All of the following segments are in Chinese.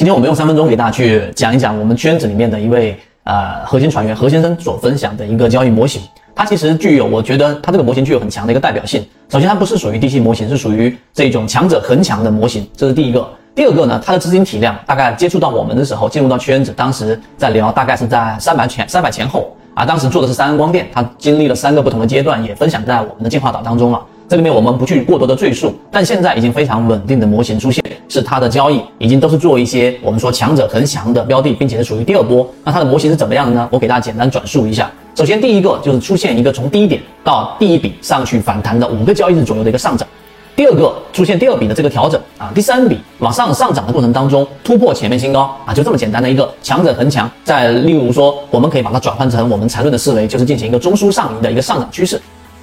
今天我们用三分钟给大家去讲一讲我们圈子里面的一位呃核心船员何先生所分享的一个交易模型。它其实具有，我觉得它这个模型具有很强的一个代表性。首先，它不是属于低吸模型，是属于这种强者恒强的模型，这是第一个。第二个呢，它的资金体量大概接触到我们的时候，进入到圈子，当时在聊，大概是在三百前三百前后啊。当时做的是三安光电，它经历了三个不同的阶段，也分享在我们的进化岛当中了。这里面我们不去过多的赘述，但现在已经非常稳定的模型出现，是它的交易已经都是做一些我们说强者恒强的标的，并且是属于第二波。那它的模型是怎么样的呢？我给大家简单转述一下。首先，第一个就是出现一个从低点到第一笔上去反弹的五个交易日左右的一个上涨。第二个出现第二笔的这个调整啊，第三笔往上上涨的过程当中突破前面新高啊，就这么简单的一个强者恒强。再例如说，我们可以把它转换成我们缠论的思维，就是进行一个中枢上移的一个上涨趋势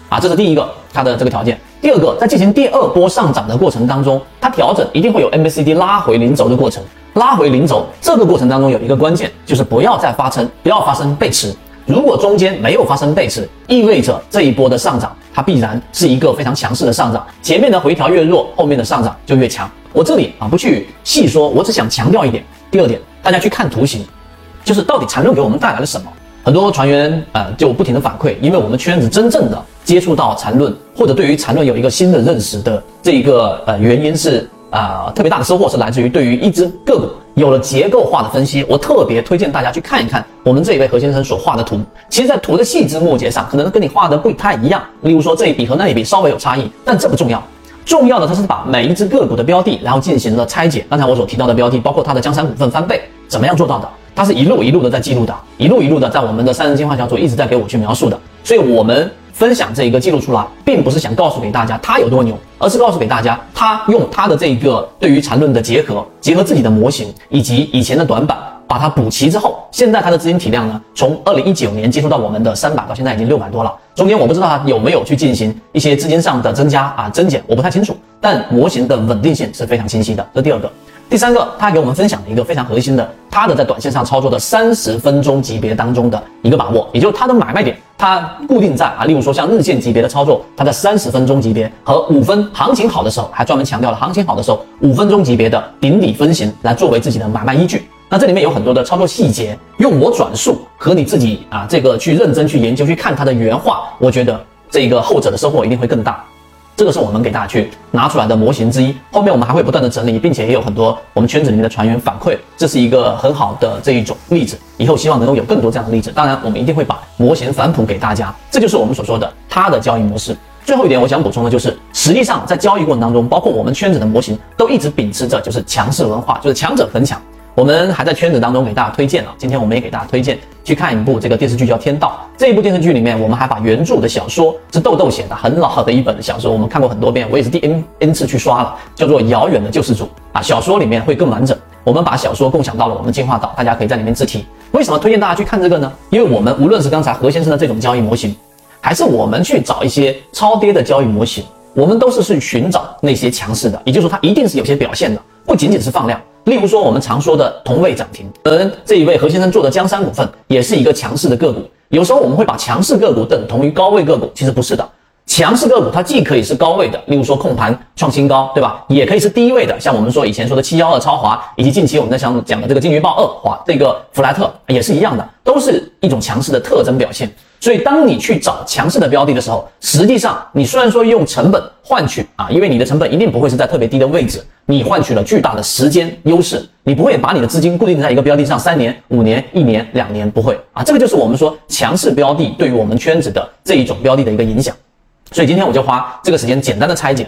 啊，这是第一个它的这个条件。第二个，在进行第二波上涨的过程当中，它调整一定会有 MACD 拉回零轴的过程，拉回零轴这个过程当中有一个关键，就是不要再发生，不要发生背驰。如果中间没有发生背驰，意味着这一波的上涨，它必然是一个非常强势的上涨。前面的回调越弱，后面的上涨就越强。我这里啊不去细说，我只想强调一点。第二点，大家去看图形，就是到底缠论给我们带来了什么？很多船员呃就不停的反馈，因为我们圈子真正的接触到缠论，或者对于缠论有一个新的认识的这一个呃原因是啊特别大的收获是来自于对于一只个股。有了结构化的分析，我特别推荐大家去看一看我们这一位何先生所画的图。其实，在图的细枝末节上，可能跟你画的不太一样。例如说这一笔和那一笔稍微有差异，但这不重要。重要的，它是把每一只个股的标的，然后进行了拆解。刚才我所提到的标的，包括它的江山股份翻倍，怎么样做到的？它是一路一路的在记录的，一路一路的在我们的三人进化小组一直在给我去描述的。所以，我们。分享这一个记录出来，并不是想告诉给大家他有多牛，而是告诉给大家他用他的这个对于缠论的结合，结合自己的模型以及以前的短板，把它补齐之后，现在他的资金体量呢，从二零一九年接触到我们的三百到现在已经六百多了。中间我不知道他有没有去进行一些资金上的增加啊增减，我不太清楚。但模型的稳定性是非常清晰的。这第二个。第三个，他给我们分享了一个非常核心的，他的在短线上操作的三十分钟级别当中的一个把握，也就是他的买卖点，他固定在啊，例如说像日线级别的操作，他在三十分钟级别和五分行情好的时候，还专门强调了行情好的时候五分钟级别的顶底分型来作为自己的买卖依据。那这里面有很多的操作细节，用我转述和你自己啊这个去认真去研究去看他的原话，我觉得这个后者的收获一定会更大。这个是我们给大家去拿出来的模型之一，后面我们还会不断的整理，并且也有很多我们圈子里面的船员反馈，这是一个很好的这一种例子，以后希望能够有更多这样的例子。当然，我们一定会把模型反哺给大家，这就是我们所说的它的交易模式。最后一点，我想补充的就是，实际上在交易过程当中，包括我们圈子的模型都一直秉持着就是强势文化，就是强者恒强。我们还在圈子当中给大家推荐了，今天我们也给大家推荐去看一部这个电视剧叫《天道》。这一部电视剧里面，我们还把原著的小说是豆豆写的，很老的一本小说，我们看过很多遍，我也是第 n n 次去刷了，叫做《遥远的救世主》啊。小说里面会更完整，我们把小说共享到了我们进化岛，大家可以在里面自提。为什么推荐大家去看这个呢？因为我们无论是刚才何先生的这种交易模型，还是我们去找一些超跌的交易模型，我们都是去寻找那些强势的，也就是说它一定是有些表现的，不仅仅是放量。例如说，我们常说的同位涨停，而这一位何先生做的江山股份也是一个强势的个股。有时候我们会把强势个股等同于高位个股，其实不是的。强势个股它既可以是高位的，例如说控盘创新高，对吧？也可以是低位的，像我们说以前说的七幺二超华，以及近期我们在想讲的这个金鱼报二华这个弗莱特也是一样的，都是一种强势的特征表现。所以，当你去找强势的标的的时候，实际上你虽然说用成本换取啊，因为你的成本一定不会是在特别低的位置，你换取了巨大的时间优势，你不会把你的资金固定在一个标的上三年、五年、一年、两年，不会啊。这个就是我们说强势标的对于我们圈子的这一种标的的一个影响。所以今天我就花这个时间简单的拆解。